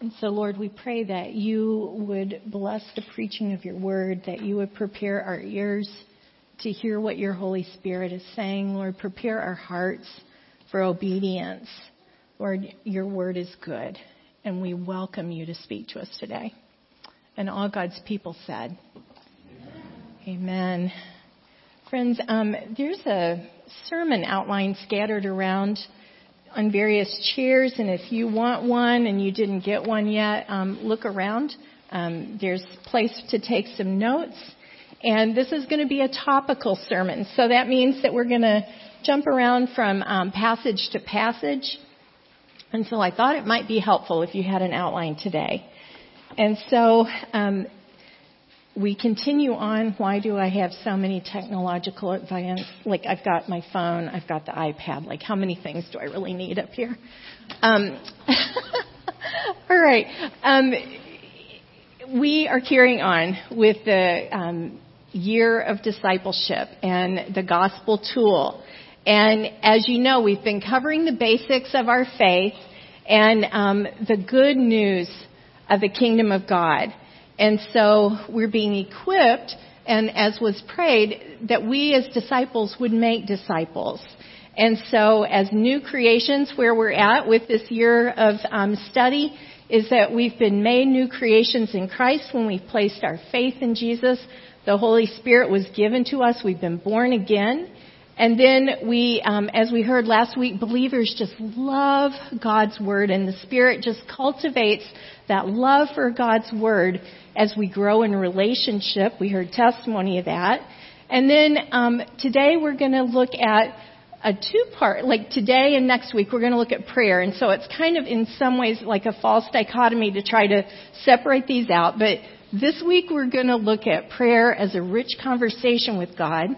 And so, Lord, we pray that you would bless the preaching of your word, that you would prepare our ears to hear what your Holy Spirit is saying. Lord, prepare our hearts for obedience. Lord, your word is good, and we welcome you to speak to us today. And all God's people said, Amen. Amen. Friends, um, there's a sermon outline scattered around on various chairs, and if you want one and you didn't get one yet, um, look around. Um, there's place to take some notes. And this is going to be a topical sermon. So that means that we're going to jump around from um, passage to passage. And so I thought it might be helpful if you had an outline today. And so um, we continue on. Why do I have so many technological advances? Like I've got my phone, I've got the iPad. Like how many things do I really need up here? Um, all right. Um, we are carrying on with the um, year of discipleship and the gospel tool. And as you know, we've been covering the basics of our faith and um, the good news of the kingdom of God. And so we're being equipped, and as was prayed, that we as disciples would make disciples. And so as new creations, where we're at with this year of um, study, is that we've been made new creations in Christ when we've placed our faith in Jesus. The Holy Spirit was given to us. We've been born again. And then we, um, as we heard last week, believers just love God's Word and the Spirit just cultivates that love for God's Word as we grow in relationship. We heard testimony of that. And then um, today we're going to look at a two part, like today and next week, we're going to look at prayer. And so it's kind of in some ways like a false dichotomy to try to separate these out. But this week we're going to look at prayer as a rich conversation with God.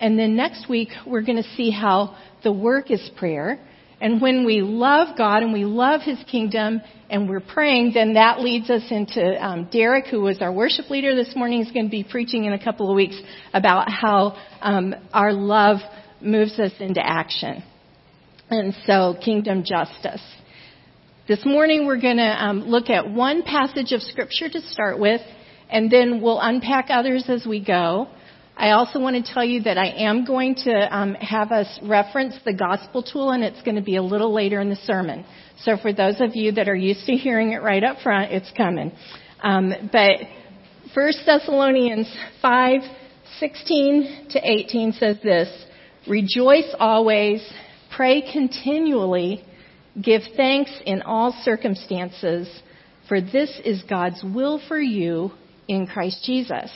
And then next week, we're going to see how the work is prayer. And when we love God and we love His kingdom and we're praying, then that leads us into um, Derek, who was our worship leader this morning, is going to be preaching in a couple of weeks about how um, our love moves us into action. And so, kingdom justice. This morning, we're going to um, look at one passage of Scripture to start with, and then we'll unpack others as we go. I also want to tell you that I am going to um, have us reference the gospel tool, and it's going to be a little later in the sermon. So for those of you that are used to hearing it right up front, it's coming. Um, but 1 Thessalonians 5, 16 to 18 says this, Rejoice always, pray continually, give thanks in all circumstances, for this is God's will for you in Christ Jesus.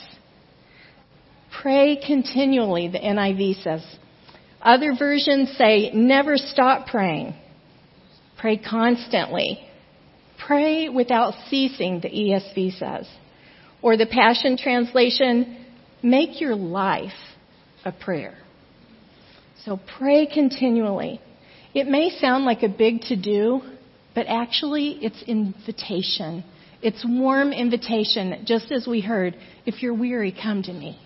Pray continually, the NIV says. Other versions say never stop praying. Pray constantly. Pray without ceasing, the ESV says. Or the Passion Translation, make your life a prayer. So pray continually. It may sound like a big to do, but actually it's invitation. It's warm invitation, just as we heard, if you're weary, come to me.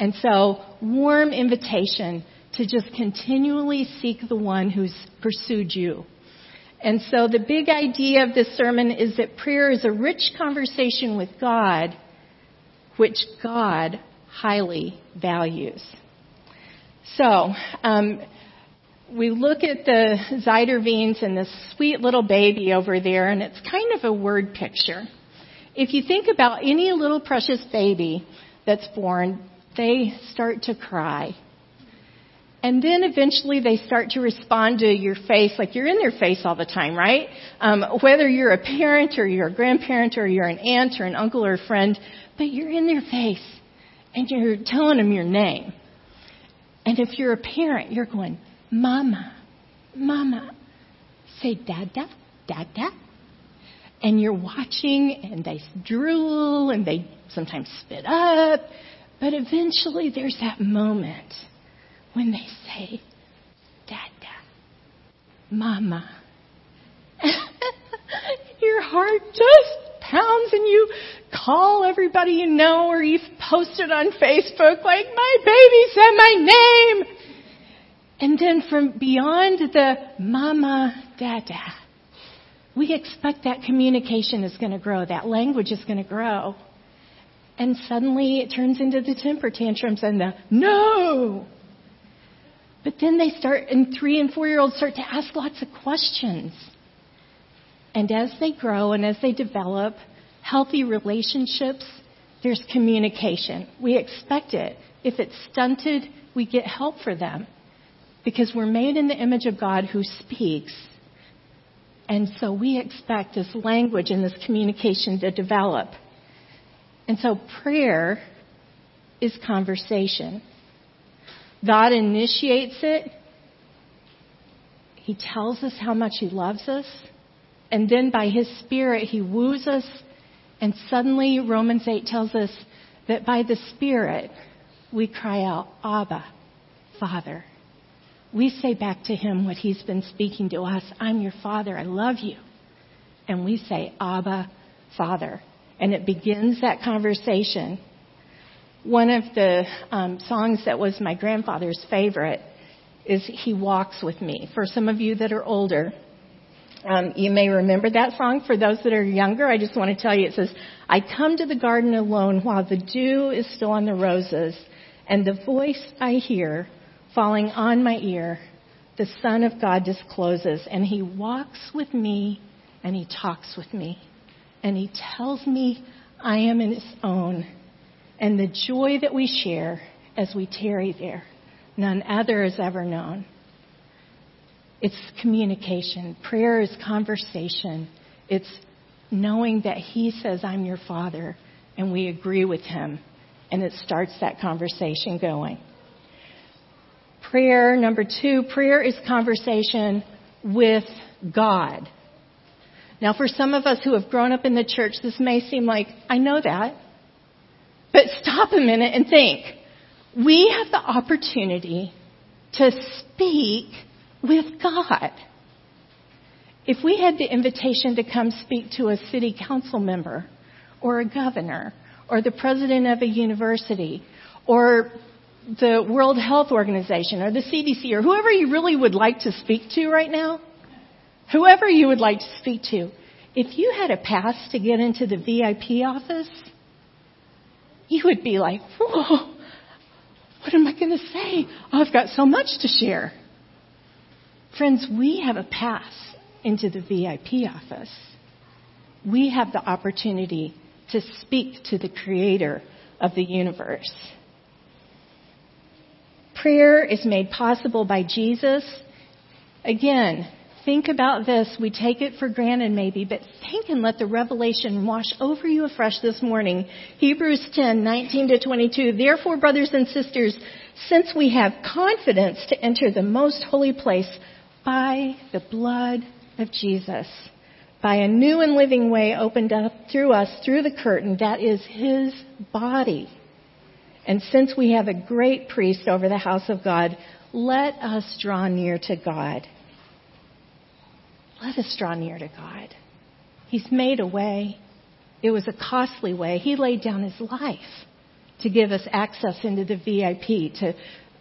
And so, warm invitation to just continually seek the one who's pursued you. And so the big idea of this sermon is that prayer is a rich conversation with God, which God highly values. So, um, we look at the Zuiderveens and this sweet little baby over there, and it's kind of a word picture. If you think about any little precious baby that's born, they start to cry. And then eventually they start to respond to your face, like you're in their face all the time, right? Um, whether you're a parent or you're a grandparent or you're an aunt or an uncle or a friend, but you're in their face and you're telling them your name. And if you're a parent, you're going, Mama, Mama, say Dada, Dada. And you're watching and they drool and they sometimes spit up but eventually there's that moment when they say, Dada, Mama. Your heart just pounds and you call everybody you know or you've posted on Facebook like, my baby said my name. And then from beyond the Mama, Dada, we expect that communication is going to grow, that language is going to grow. And suddenly it turns into the temper tantrums and the no. But then they start, and three and four year olds start to ask lots of questions. And as they grow and as they develop healthy relationships, there's communication. We expect it. If it's stunted, we get help for them because we're made in the image of God who speaks. And so we expect this language and this communication to develop. And so prayer is conversation. God initiates it. He tells us how much He loves us. And then by His Spirit, He woos us. And suddenly, Romans 8 tells us that by the Spirit, we cry out, Abba, Father. We say back to Him what He's been speaking to us I'm your Father. I love you. And we say, Abba, Father. And it begins that conversation. One of the um, songs that was my grandfather's favorite is He Walks With Me. For some of you that are older, um, you may remember that song. For those that are younger, I just want to tell you it says, I come to the garden alone while the dew is still on the roses, and the voice I hear falling on my ear, the Son of God discloses, and He walks with me and He talks with me, and He tells me I am in His own, and the joy that we share as we tarry there, none other has ever known. It's communication. Prayer is conversation. It's knowing that He says, I'm your Father, and we agree with Him. And it starts that conversation going. Prayer, number two, prayer is conversation with God. Now, for some of us who have grown up in the church, this may seem like, I know that. But stop a minute and think. We have the opportunity to speak with God. If we had the invitation to come speak to a city council member or a governor or the president of a university or the World Health Organization or the CDC or whoever you really would like to speak to right now, whoever you would like to speak to, if you had a pass to get into the VIP office, you would be like, whoa, what am I going to say? Oh, I've got so much to share. Friends, we have a pass into the VIP office. We have the opportunity to speak to the creator of the universe. Prayer is made possible by Jesus. Again, think about this. We take it for granted maybe, but think and let the revelation wash over you afresh this morning. Hebrews 10, 19 to 22. Therefore, brothers and sisters, since we have confidence to enter the most holy place by the blood of Jesus, by a new and living way opened up through us through the curtain that is his body and since we have a great priest over the house of God, let us draw near to God. Let us draw near to God. He's made a way. It was a costly way. He laid down his life to give us access into the VIP to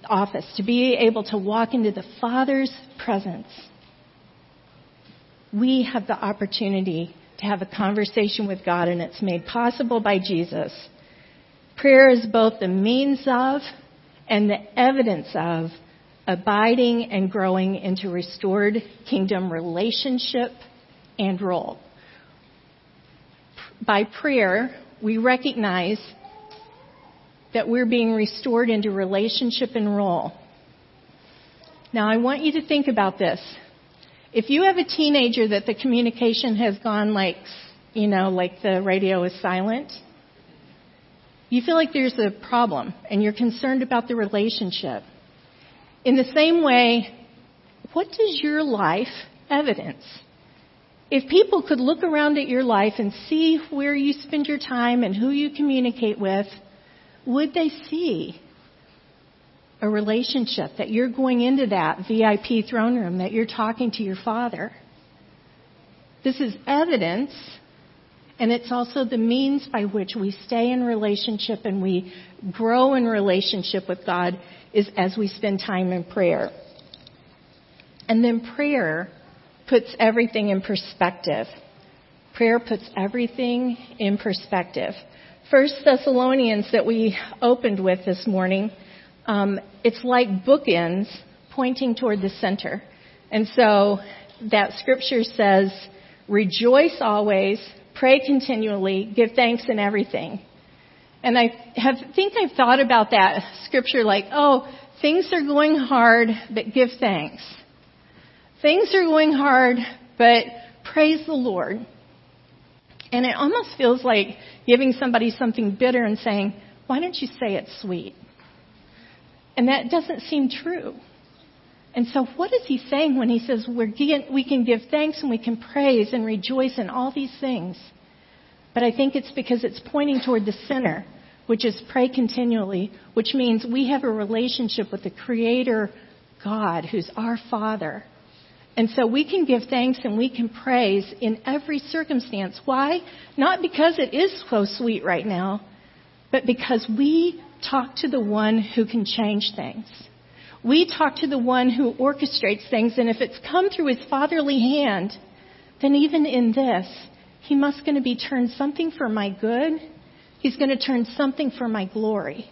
office, to be able to walk into the Father's presence. We have the opportunity to have a conversation with God, and it's made possible by Jesus. Prayer is both the means of and the evidence of abiding and growing into restored kingdom relationship and role. By prayer, we recognize that we're being restored into relationship and role. Now, I want you to think about this. If you have a teenager that the communication has gone like, you know, like the radio is silent, you feel like there's a problem and you're concerned about the relationship. In the same way, what does your life evidence? If people could look around at your life and see where you spend your time and who you communicate with, would they see a relationship that you're going into that VIP throne room, that you're talking to your Father? This is evidence and it's also the means by which we stay in relationship and we grow in relationship with God is as we spend time in prayer. And then prayer puts everything in perspective. Prayer puts everything in perspective. First Thessalonians that we opened with this morning, um, it's like bookends pointing toward the center. And so that scripture says, rejoice always, pray continually, give thanks in everything. And I have, think I've thought about that scripture like, oh, things are going hard, but give thanks. Things are going hard, but praise the Lord. And it almost feels like giving somebody something bitter and saying, why don't you say it sweet? And that doesn't seem true. And so, what is he saying when he says we can give thanks and we can praise and rejoice in all these things? But I think it's because it's pointing toward the center, which is pray continually, which means we have a relationship with the Creator God, who's our Father. And so we can give thanks and we can praise in every circumstance. Why? Not because it is so sweet right now, but because we talk to the one who can change things. We talk to the one who orchestrates things, and if it's come through his fatherly hand, then even in this, he must going to be turned something for my good. He's going to turn something for my glory.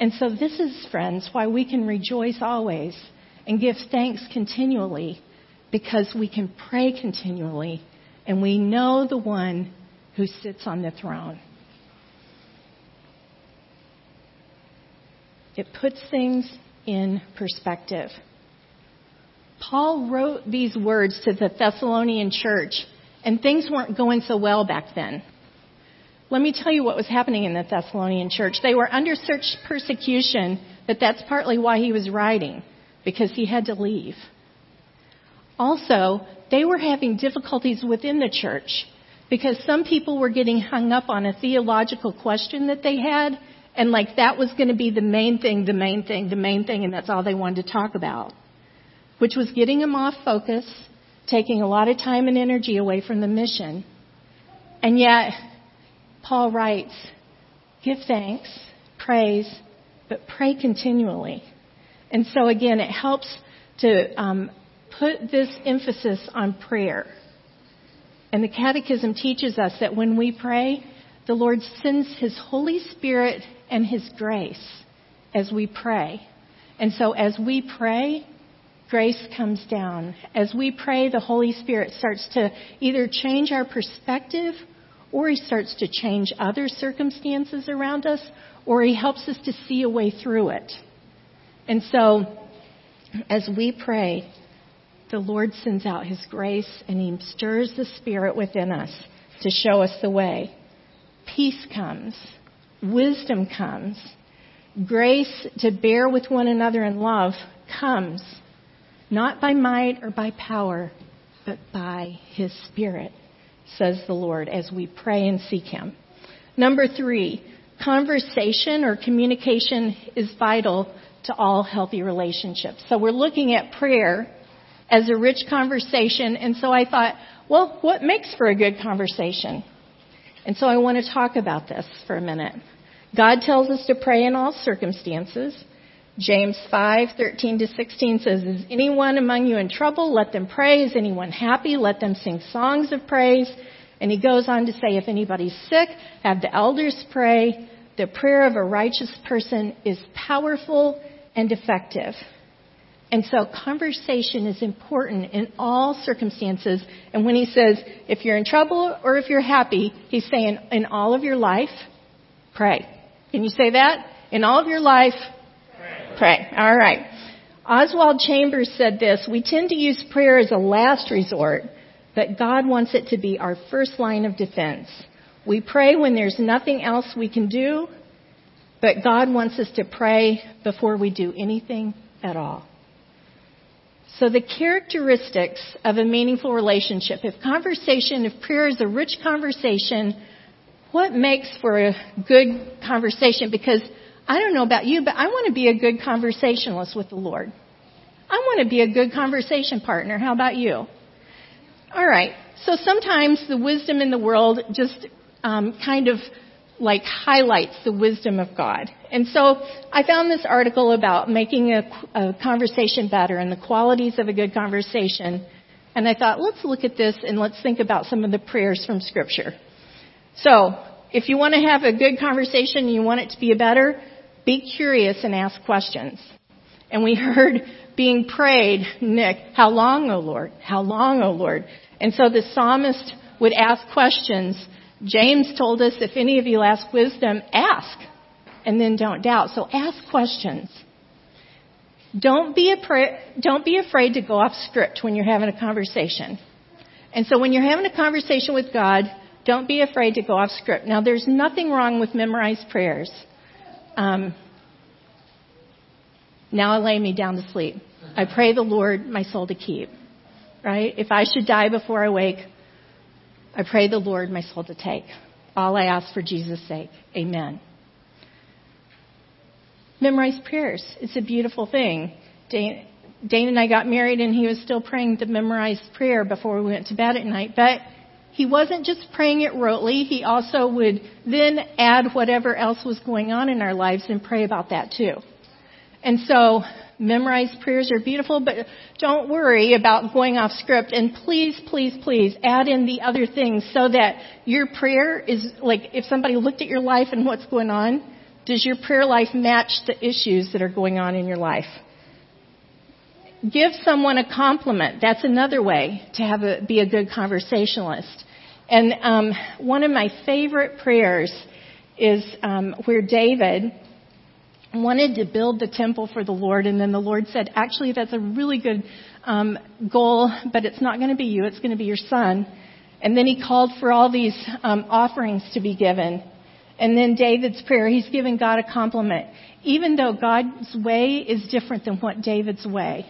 And so this is, friends, why we can rejoice always and give thanks continually because we can pray continually and we know the one who sits on the throne. It puts things in perspective. Paul wrote these words to the Thessalonian church, and things weren't going so well back then. Let me tell you what was happening in the Thessalonian church. They were under such persecution that that's partly why he was writing because he had to leave. Also, they were having difficulties within the church because some people were getting hung up on a theological question that they had, and like that was going to be the main thing, the main thing, the main thing, and that's all they wanted to talk about, which was getting them off focus, taking a lot of time and energy away from the mission. And yet, Paul writes, give thanks, praise, but pray continually. And so again, it helps to um, put this emphasis on prayer. And the Catechism teaches us that when we pray, the Lord sends His Holy Spirit and His grace as we pray. And so as we pray, grace comes down. As we pray, the Holy Spirit starts to either change our perspective or He starts to change other circumstances around us or He helps us to see a way through it. And so, as we pray, the Lord sends out His grace and He stirs the Spirit within us to show us the way. Peace comes, wisdom comes, grace to bear with one another in love comes, not by might or by power, but by His Spirit, says the Lord, as we pray and seek Him. Number three, conversation or communication is vital to all healthy relationships. So we're looking at prayer as a rich conversation, and so I thought, well, what makes for a good conversation? And so I want to talk about this for a minute. God tells us to pray in all circumstances. James 5:13 to 16 says, "Is anyone among you in trouble? Let them pray. Is anyone happy? Let them sing songs of praise." And he goes on to say, "If anybody's sick, have the elders pray. The prayer of a righteous person is powerful and effective." And so conversation is important in all circumstances. And when he says, if you're in trouble or if you're happy, he's saying, in all of your life, pray. Can you say that? In all of your life, pray. pray. All right. Oswald Chambers said this, we tend to use prayer as a last resort, but God wants it to be our first line of defense. We pray when there's nothing else we can do, but God wants us to pray before we do anything at all. So the characteristics of a meaningful relationship, if conversation, if prayer is a rich conversation, what makes for a good conversation? Because I don't know about you, but I want to be a good conversationalist with the Lord. I want to be a good conversation partner. How about you? All right. So sometimes the wisdom in the world just um, kind of like highlights the wisdom of God. And so I found this article about making a, a, conversation better and the qualities of a good conversation. And I thought, let's look at this and let's think about some of the prayers from Scripture. So, if you want to have a good conversation and you want it to be better, be curious and ask questions. And we heard being prayed, Nick, how long, O Lord? How long, O Lord? And so the psalmist would ask questions. James told us if any of you ask wisdom, ask and then don't doubt. So ask questions. Don't be, don't be afraid to go off script when you're having a conversation. And so when you're having a conversation with God, don't be afraid to go off script. Now, there's nothing wrong with memorized prayers. Um, now I lay me down to sleep. I pray the Lord my soul to keep. Right? If I should die before I wake, I pray the Lord my soul to take. All I ask for Jesus' sake. Amen. Memorize prayers. It's a beautiful thing. Dane, Dane and I got married and he was still praying the memorized prayer before we went to bed at night. But he wasn't just praying it rotely. He also would then add whatever else was going on in our lives and pray about that too. And so memorized prayers are beautiful, but don't worry about going off script. And please, please, please add in the other things so that your prayer is like if somebody looked at your life and what's going on, does your prayer life match the issues that are going on in your life? Give someone a compliment. That's another way to have a, be a good conversationalist. And um, one of my favorite prayers is um, where David wanted to build the temple for the Lord, and then the Lord said, "Actually, that's a really good um, goal, but it's not going to be you; it's going to be your son." And then he called for all these um, offerings to be given. And then David's prayer, he's giving God a compliment. Even though God's way is different than what David's way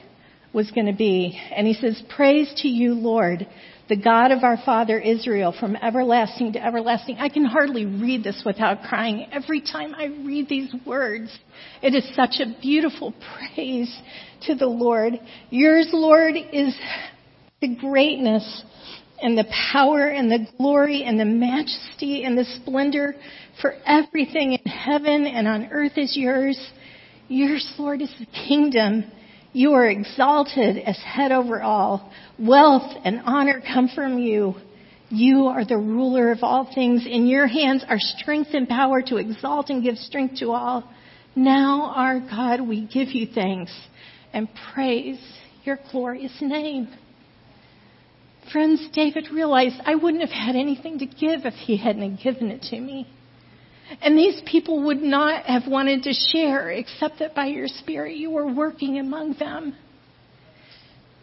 was going to be. And he says, Praise to you, Lord, the God of our father Israel, from everlasting to everlasting. I can hardly read this without crying every time I read these words. It is such a beautiful praise to the Lord. Yours, Lord, is the greatness and the power and the glory and the majesty and the splendor for everything in heaven and on earth is yours. Yours, Lord, is the kingdom. You are exalted as head over all. Wealth and honor come from you. You are the ruler of all things. In your hands are strength and power to exalt and give strength to all. Now, our God, we give you thanks and praise your glorious name. Friends, David realized I wouldn't have had anything to give if he hadn't given it to me. And these people would not have wanted to share except that by your Spirit you were working among them.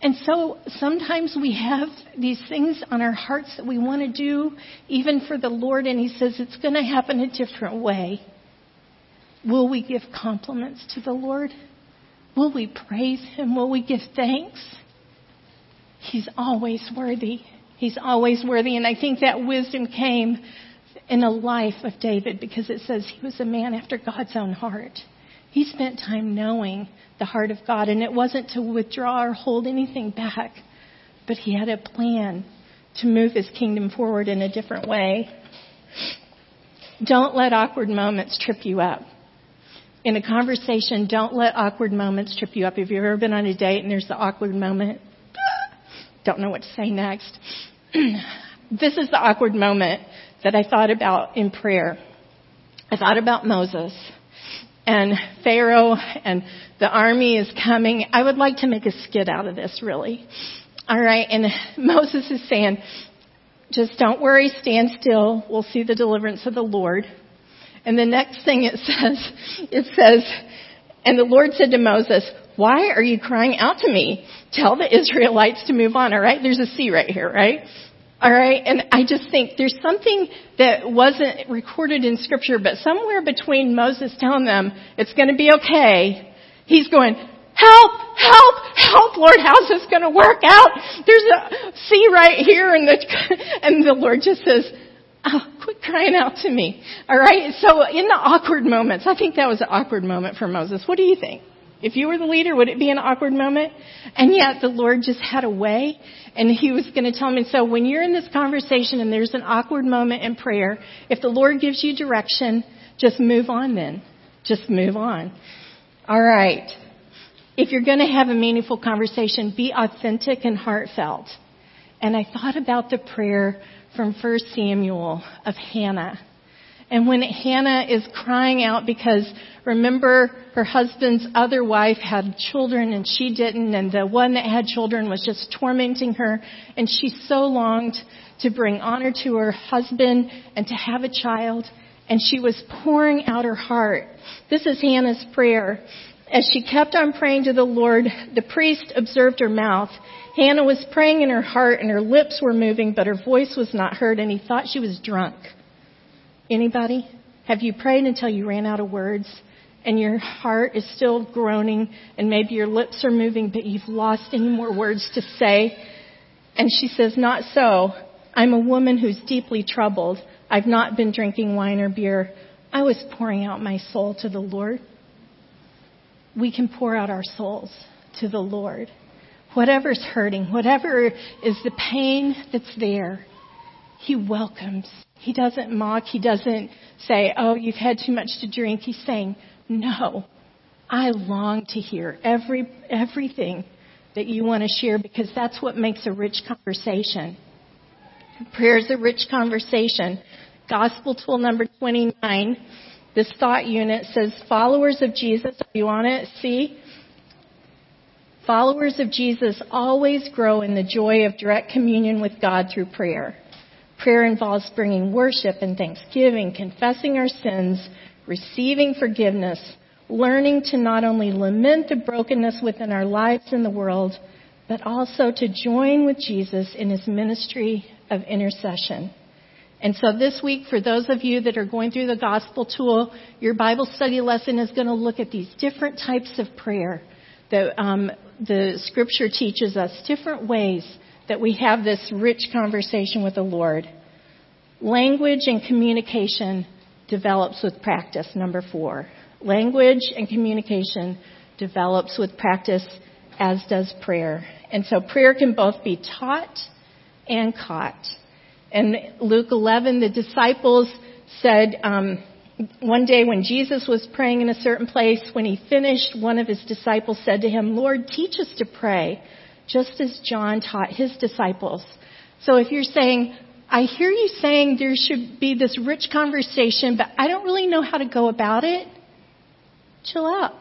And so sometimes we have these things on our hearts that we want to do, even for the Lord, and He says it's going to happen a different way. Will we give compliments to the Lord? Will we praise Him? Will we give thanks? He's always worthy. He's always worthy. And I think that wisdom came in the life of David because it says he was a man after God's own heart. He spent time knowing the heart of God, and it wasn't to withdraw or hold anything back, but he had a plan to move his kingdom forward in a different way. Don't let awkward moments trip you up. In a conversation, don't let awkward moments trip you up. Have you ever been on a date and there's the awkward moment? Don't know what to say next. this is the awkward moment that I thought about in prayer. I thought about Moses and Pharaoh and the army is coming. I would like to make a skit out of this, really. All right, and Moses is saying, just don't worry, stand still. We'll see the deliverance of the Lord. And the next thing it says, it says, and the Lord said to Moses, why are you crying out to me? Tell the Israelites to move on, alright? There's a sea right here, right? All right. And I just think there's something that wasn't recorded in scripture, but somewhere between Moses telling them it's going to be okay, he's going, help, help, help, Lord, how's this going to work out? There's a sea right here and the, and the Lord just says, oh, quit crying out to me. All right. So in the awkward moments, I think that was an awkward moment for Moses. What do you think? If you were the leader, would it be an awkward moment? And yet the Lord just had a way and he was going to tell me, so when you're in this conversation and there's an awkward moment in prayer, if the Lord gives you direction, just move on then. Just move on. All right. If you're going to have a meaningful conversation, be authentic and heartfelt. and I thought about the prayer from 1 Samuel of Hannah. And when Hannah is crying out because remember her husband's other wife had children and she didn't and the one that had children was just tormenting her and she so longed to bring honor to her husband and to have a child and she was pouring out her heart. This is Hannah's prayer. As she kept on praying to the Lord, the priest observed her mouth. Hannah was praying in her heart and her lips were moving, but her voice was not heard and he thought she was drunk. Anybody? Have you prayed until you ran out of words and your heart is still groaning and maybe your lips are moving but you've lost any more words to say? And she says, not so. I'm a woman who's deeply troubled. I've not been drinking wine or beer. I was pouring out my soul to the Lord. We can pour out our souls to the Lord. Whatever's hurting, whatever is the pain that's there, He welcomes. He doesn't mock. He doesn't say, oh, you've had too much to drink. He's saying, no, I long to hear every, everything that you want to share because that's what makes a rich conversation. Prayer is a rich conversation. Gospel tool number 29. This thought unit says followers of Jesus. You want it? See? Followers of Jesus always grow in the joy of direct communion with God through prayer. Prayer involves bringing worship and thanksgiving, confessing our sins, receiving forgiveness, learning to not only lament the brokenness within our lives and the world, but also to join with Jesus in his ministry of intercession. And so this week, for those of you that are going through the gospel tool, your Bible study lesson is going to look at these different types of prayer that um, the scripture teaches us, different ways that we have this rich conversation with the Lord. Language and communication develops with practice, number four. Language and communication develops with practice, as does prayer. And so prayer can both be taught and caught. And Luke 11, the disciples said, um, one day when Jesus was praying in a certain place, when he finished, one of his disciples said to him, Lord, teach us to pray just as John taught his disciples. So if you're saying, I hear you saying there should be this rich conversation, but I don't really know how to go about it, chill out.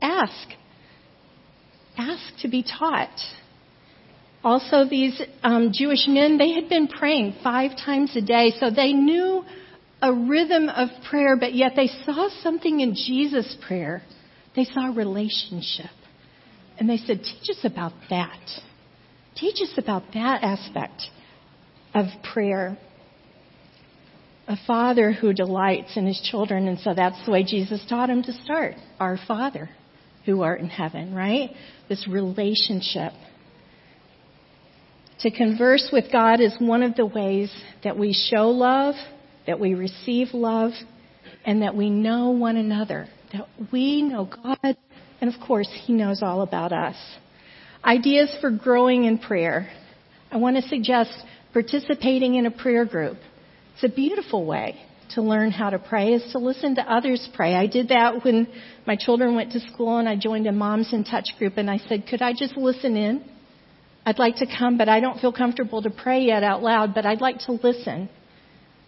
Ask. Ask to be taught. Also, these um, Jewish men, they had been praying five times a day, so they knew a rhythm of prayer, but yet they saw something in Jesus' prayer. They saw relationship. And they said, Teach us about that. Teach us about that aspect of prayer. A father who delights in his children, and so that's the way Jesus taught him to start. Our Father who art in heaven, right? This relationship. To converse with God is one of the ways that we show love, that we receive love, and that we know one another. That we know God and of course, He knows all about us. Ideas for growing in prayer. I want to suggest participating in a prayer group. It's a beautiful way to learn how to pray is to listen to others pray. I did that when my children went to school and I joined a Moms in Touch group and I said, could I just listen in? I'd like to come, but I don't feel comfortable to pray yet out loud, but I'd like to listen.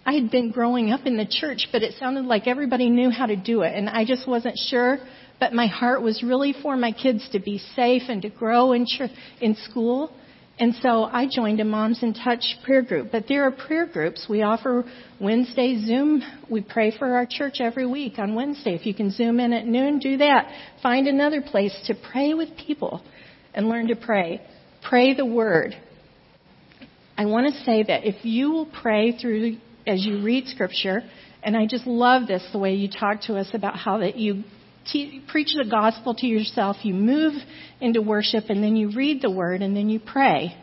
I had been growing up in the church, but it sounded like everybody knew how to do it and I just wasn't sure but my heart was really for my kids to be safe and to grow in, ch- in school. And so I joined a Moms in Touch prayer group. But there are prayer groups. We offer Wednesday Zoom. We pray for our church every week on Wednesday. If you can Zoom in at noon, do that. Find another place to pray with people and learn to pray. Pray the Word. I want to say that if you will pray through as you read Scripture, and I just love this the way you talk to us about how that you te- preach the gospel to yourself, you move into worship, and then you read the word, and then you pray.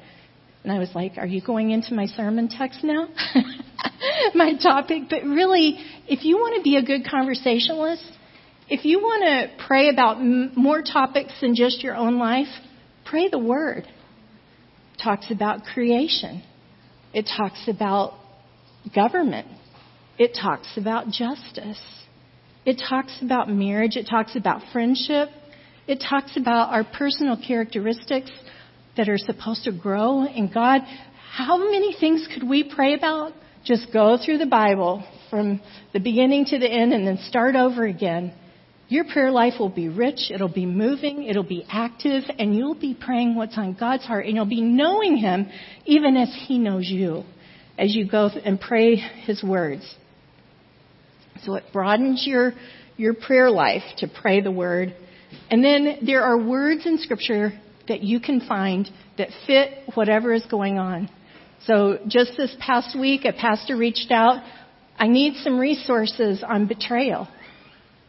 And I was like, Are you going into my sermon text now? my topic. But really, if you want to be a good conversationalist, if you want to pray about m- more topics than just your own life, pray the word. It talks about creation. It talks about government. It talks about justice. It talks about marriage. It talks about friendship. It talks about our personal characteristics that are supposed to grow in God. how many things could we pray about? Just go through the Bible from the beginning to the end and then start over again. Your prayer life will be rich, it'll be moving, it'll be active, and you'll be praying what's on God's heart, and you'll be knowing Him even as He knows you as you go and pray His words. So it broadens your, your prayer life to pray the Word. And then there are words in Scripture that you can find that fit whatever is going on. So just this past week, a pastor reached out. I need some resources on betrayal.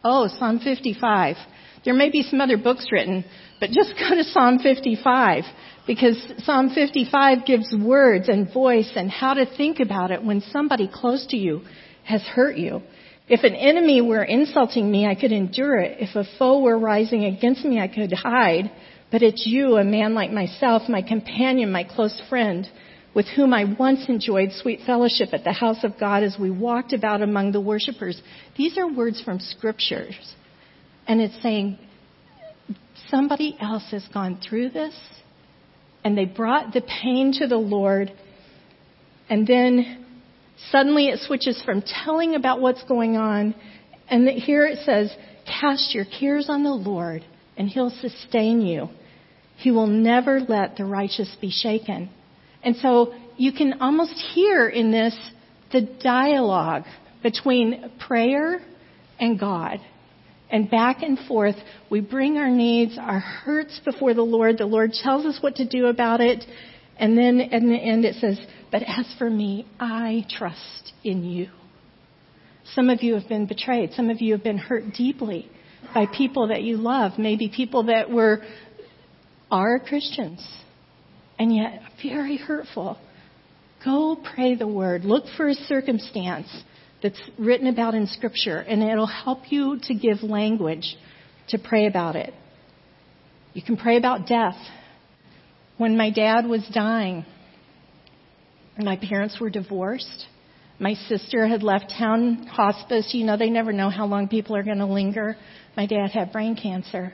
Oh, Psalm 55. There may be some other books written, but just go to Psalm 55 because Psalm 55 gives words and voice and how to think about it when somebody close to you has hurt you. If an enemy were insulting me, I could endure it. If a foe were rising against me, I could hide. But it's you, a man like myself, my companion, my close friend, with whom I once enjoyed sweet fellowship at the house of God as we walked about among the worshippers. These are words from scriptures. And it's saying, somebody else has gone through this, and they brought the pain to the Lord, and then suddenly it switches from telling about what's going on, and here it says, cast your cares on the Lord, and he'll sustain you. He will never let the righteous be shaken. And so you can almost hear in this the dialogue between prayer and God. And back and forth, we bring our needs, our hurts before the Lord. The Lord tells us what to do about it. And then in the end it says, But as for me, I trust in you. Some of you have been betrayed. Some of you have been hurt deeply by people that you love. Maybe people that were, are Christians and yet very hurtful. Go pray the word. Look for a circumstance that's written about in Scripture, and it'll help you to give language to pray about it. You can pray about death. When my dad was dying, my parents were divorced. My sister had left town hospice. You know, they never know how long people are going to linger. My dad had brain cancer.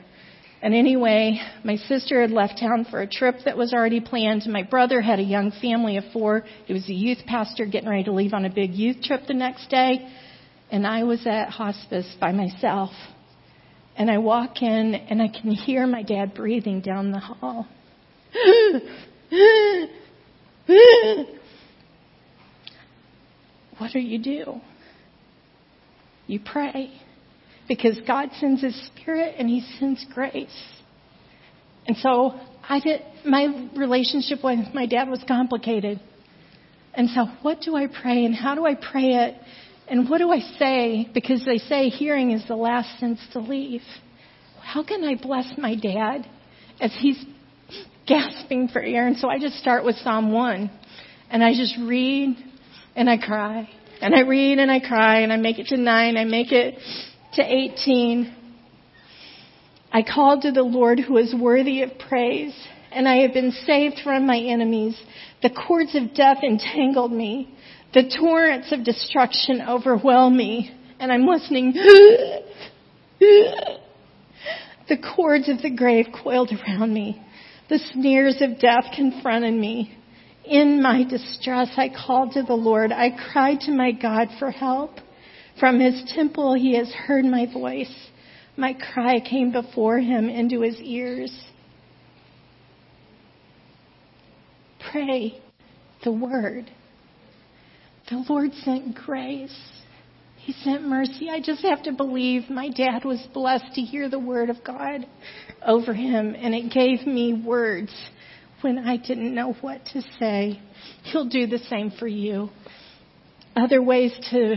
And anyway, my sister had left town for a trip that was already planned. My brother had a young family of four. He was a youth pastor getting ready to leave on a big youth trip the next day. And I was at hospice by myself. And I walk in and I can hear my dad breathing down the hall. what do you do? You pray because God sends His Spirit and He sends grace. And so I did, my relationship with my dad was complicated. And so what do I pray and how do I pray it? And what do I say? Because they say hearing is the last sense to leave. How can I bless my dad as he's gasping for air? And so I just start with Psalm 1. And I just read and I cry. And I read and I cry and I make it to 9. I make it to 18. I called to the Lord who is worthy of praise, and I have been saved from my enemies. The cords of death entangled me. The torrents of destruction overwhelm me, and I'm listening. the cords of the grave coiled around me. The snares of death confronted me. In my distress, I called to the Lord. I cried to my God for help. From his temple he has heard my voice. My cry came before him into his ears. Pray the word. The Lord sent grace. He sent mercy. I just have to believe my dad was blessed to hear the word of God over him, and it gave me words when I didn't know what to say. He'll do the same for you other ways to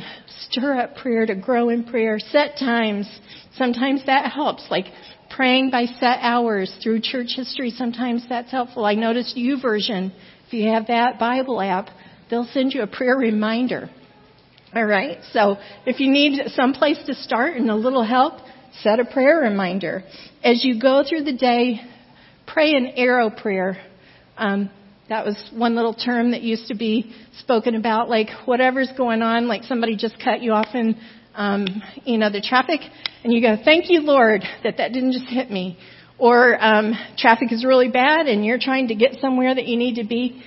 stir up prayer, to grow in prayer, set times. Sometimes that helps, like praying by set hours through church history. Sometimes that's helpful. I noticed YouVersion, if you have that Bible app, they'll send you a prayer reminder. All right. So if you need some place to start and a little help, set a prayer reminder. As you go through the day, pray an arrow prayer. Um, that was one little term that used to be spoken about, like whatever's going on, like somebody just cut you off in, um, you know, the traffic, and you go, "Thank you, Lord, that that didn't just hit me." Or um, traffic is really bad, and you're trying to get somewhere that you need to be.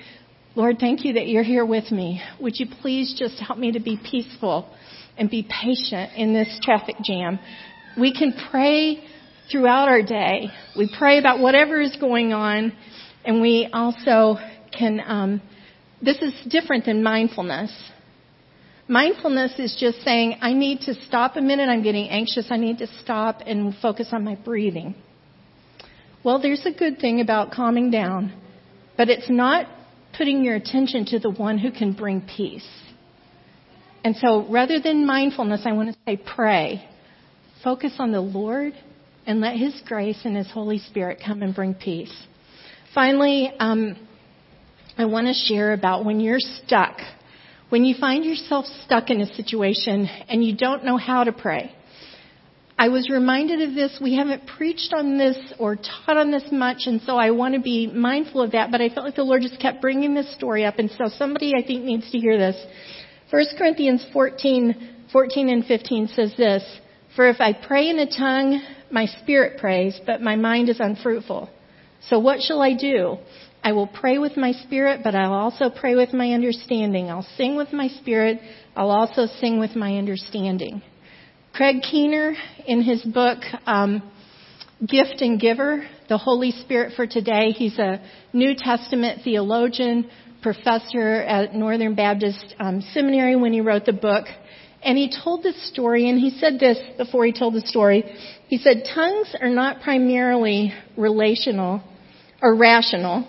Lord, thank you that you're here with me. Would you please just help me to be peaceful and be patient in this traffic jam? We can pray throughout our day. We pray about whatever is going on, and we also can. Um, this is different than mindfulness. Mindfulness is just saying, I need to stop a minute. I'm getting anxious. I need to stop and focus on my breathing. Well, there's a good thing about calming down, but it's not putting your attention to the one who can bring peace. And so rather than mindfulness, I want to say pray. Focus on the Lord and let His grace and His Holy Spirit come and bring peace. Finally, um, I want to share about when you're stuck, when you find yourself stuck in a situation and you don't know how to pray. I was reminded of this. We haven't preached on this or taught on this much, and so I want to be mindful of that. But I felt like the Lord just kept bringing this story up, and so somebody I think needs to hear this. 1 Corinthians 14, 14 and 15 says this, For if I pray in a tongue, my spirit prays, but my mind is unfruitful. So what shall I do? I will pray with my spirit, but I'll also pray with my understanding. I'll sing with my spirit. I'll also sing with my understanding. Craig Keener, in his book, um, Gift and Giver, The Holy Spirit for Today, he's a New Testament theologian, professor at Northern Baptist um, Seminary when he wrote the book. And he told this story, and he said this before he told the story. He said, Tongues are not primarily relational or rational.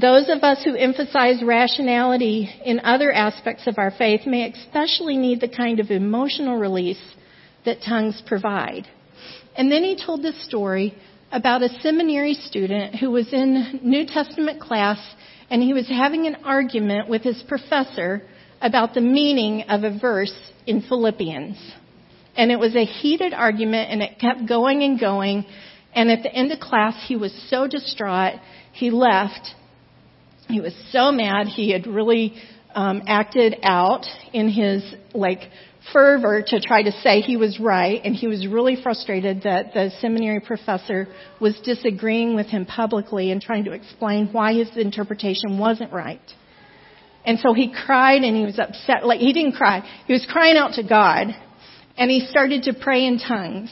Those of us who emphasize rationality in other aspects of our faith may especially need the kind of emotional release that tongues provide. And then he told this story about a seminary student who was in New Testament class and he was having an argument with his professor about the meaning of a verse in Philippians. And it was a heated argument and it kept going and going. And at the end of class, he was so distraught, he left. He was so mad. He had really um, acted out in his like fervor to try to say he was right, and he was really frustrated that the seminary professor was disagreeing with him publicly and trying to explain why his interpretation wasn't right. And so he cried and he was upset. Like, he didn't cry. He was crying out to God, and he started to pray in tongues.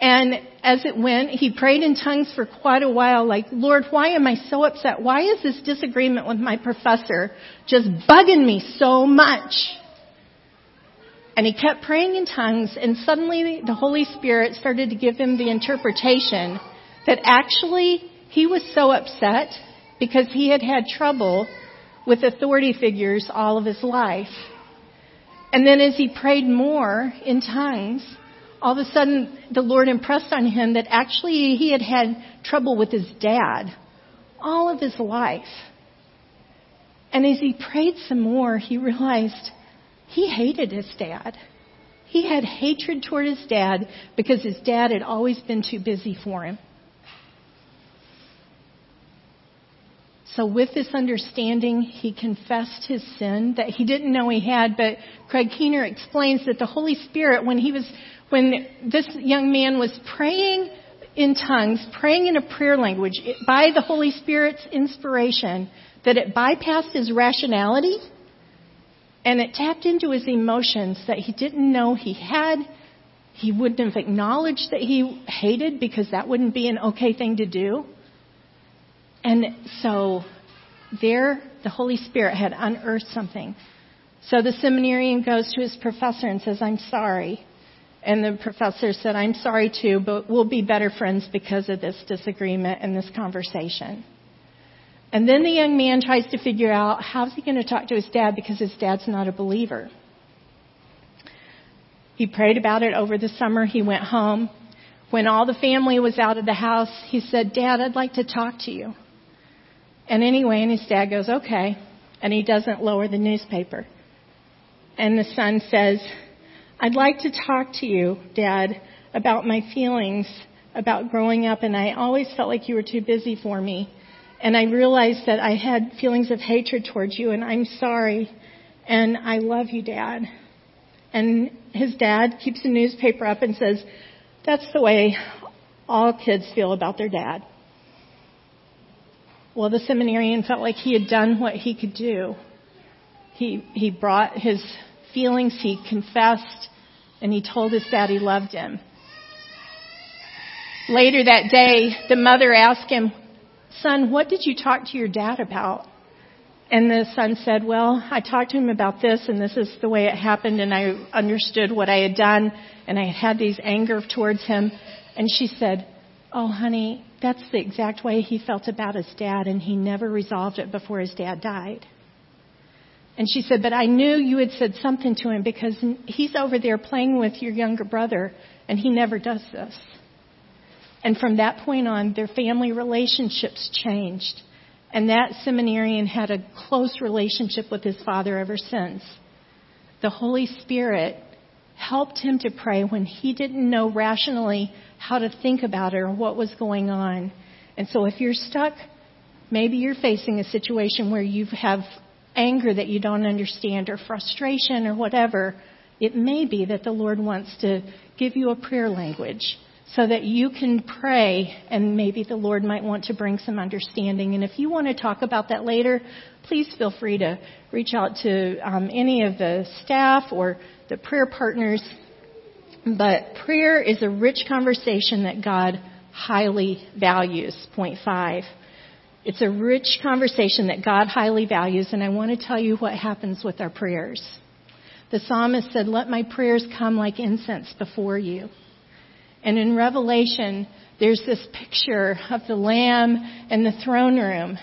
And as it went, he prayed in tongues for quite a while, like, Lord, why am I so upset? Why is this disagreement with my professor just bugging me so much? And he kept praying in tongues, and suddenly the Holy Spirit started to give him the interpretation that actually he was so upset because he had had trouble with authority figures all of his life. And then as he prayed more in tongues, all of a sudden the Lord impressed on him that actually he had had trouble with his dad all of his life. And as he prayed some more, he realized he hated his dad. He had hatred toward his dad because his dad had always been too busy for him. So, with this understanding, he confessed his sin that he didn't know he had. But Craig Keener explains that the Holy Spirit, when he was, when this young man was praying in tongues, praying in a prayer language, by the Holy Spirit's inspiration, that it bypassed his rationality and it tapped into his emotions that he didn't know he had. He wouldn't have acknowledged that he hated because that wouldn't be an okay thing to do. And so there, the Holy Spirit had unearthed something. So the seminarian goes to his professor and says, I'm sorry. And the professor said, I'm sorry too, but we'll be better friends because of this disagreement and this conversation. And then the young man tries to figure out how's he going to talk to his dad because his dad's not a believer. He prayed about it over the summer. He went home. When all the family was out of the house, he said, Dad, I'd like to talk to you. And anyway, and his dad goes, okay. And he doesn't lower the newspaper. And the son says, I'd like to talk to you, Dad, about my feelings about growing up, and I always felt like you were too busy for me. And I realized that I had feelings of hatred towards you, and I'm sorry. And I love you, Dad. And his dad keeps the newspaper up and says, That's the way all kids feel about their dad. Well, the seminarian felt like he had done what he could do. He, he brought his feelings, he confessed, and he told his dad he loved him. Later that day, the mother asked him, Son, what did you talk to your dad about? And the son said, Well, I talked to him about this, and this is the way it happened, and I understood what I had done, and I had these anger towards him. And she said, Oh, honey, that's the exact way he felt about his dad, and he never resolved it before his dad died. And she said, But I knew you had said something to him because he's over there playing with your younger brother, and he never does this. And from that point on, their family relationships changed. And that seminarian had a close relationship with his father ever since. The Holy Spirit helped him to pray when he didn't know rationally how to think about it or what was going on. And so if you're stuck, maybe you're facing a situation where you have anger that you don't understand or frustration or whatever, it may be that the Lord wants to give you a prayer language so that you can pray and maybe the Lord might want to bring some understanding. And if you want to talk about that later, please feel free to reach out to um, any of the staff or the prayer partners. But prayer is a rich conversation that God highly values. Point five. It's a rich conversation that God highly values, and I want to tell you what happens with our prayers. The psalmist said, Let my prayers come like incense before you. And in Revelation, there's this picture of the Lamb and the throne room.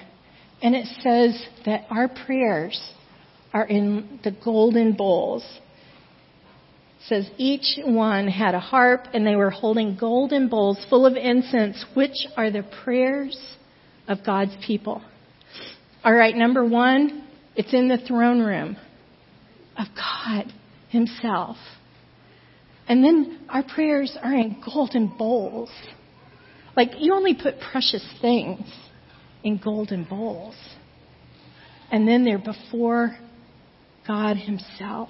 And it says that our prayers are in the golden bowls. It says each one had a harp and they were holding golden bowls full of incense, which are the prayers of God's people. All right, number one, it's in the throne room of God Himself. And then our prayers are in golden bowls. Like you only put precious things in golden bowls. And then they're before God Himself.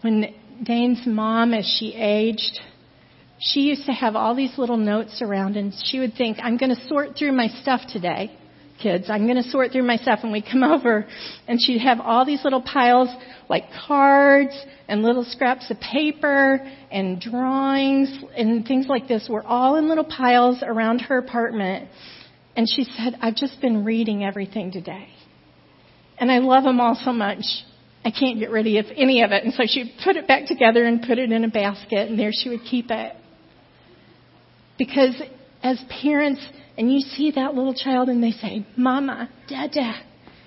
When Dane's mom, as she aged, she used to have all these little notes around, and she would think, I'm going to sort through my stuff today, kids. I'm going to sort through my stuff. And we come over, and she'd have all these little piles, like cards and little scraps of paper and drawings and things like this, were all in little piles around her apartment. And she said, I've just been reading everything today. And I love them all so much. I can't get rid of any of it. And so she'd put it back together and put it in a basket, and there she would keep it. Because as parents, and you see that little child and they say, Mama, Dada,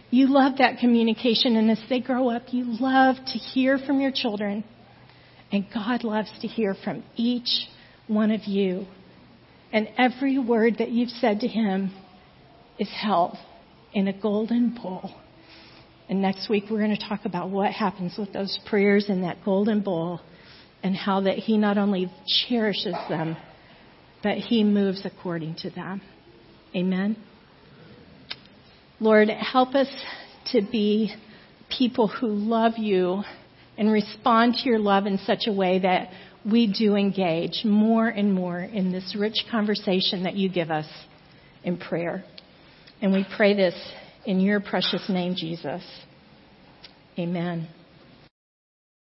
you love that communication. And as they grow up, you love to hear from your children. And God loves to hear from each one of you. And every word that you've said to Him is held in a golden bowl. And next week we're going to talk about what happens with those prayers in that golden bowl and how that He not only cherishes them, but He moves according to them. Amen. Lord, help us to be people who love you and respond to your love in such a way that we do engage more and more in this rich conversation that you give us in prayer. And we pray this in your precious name, Jesus. Amen.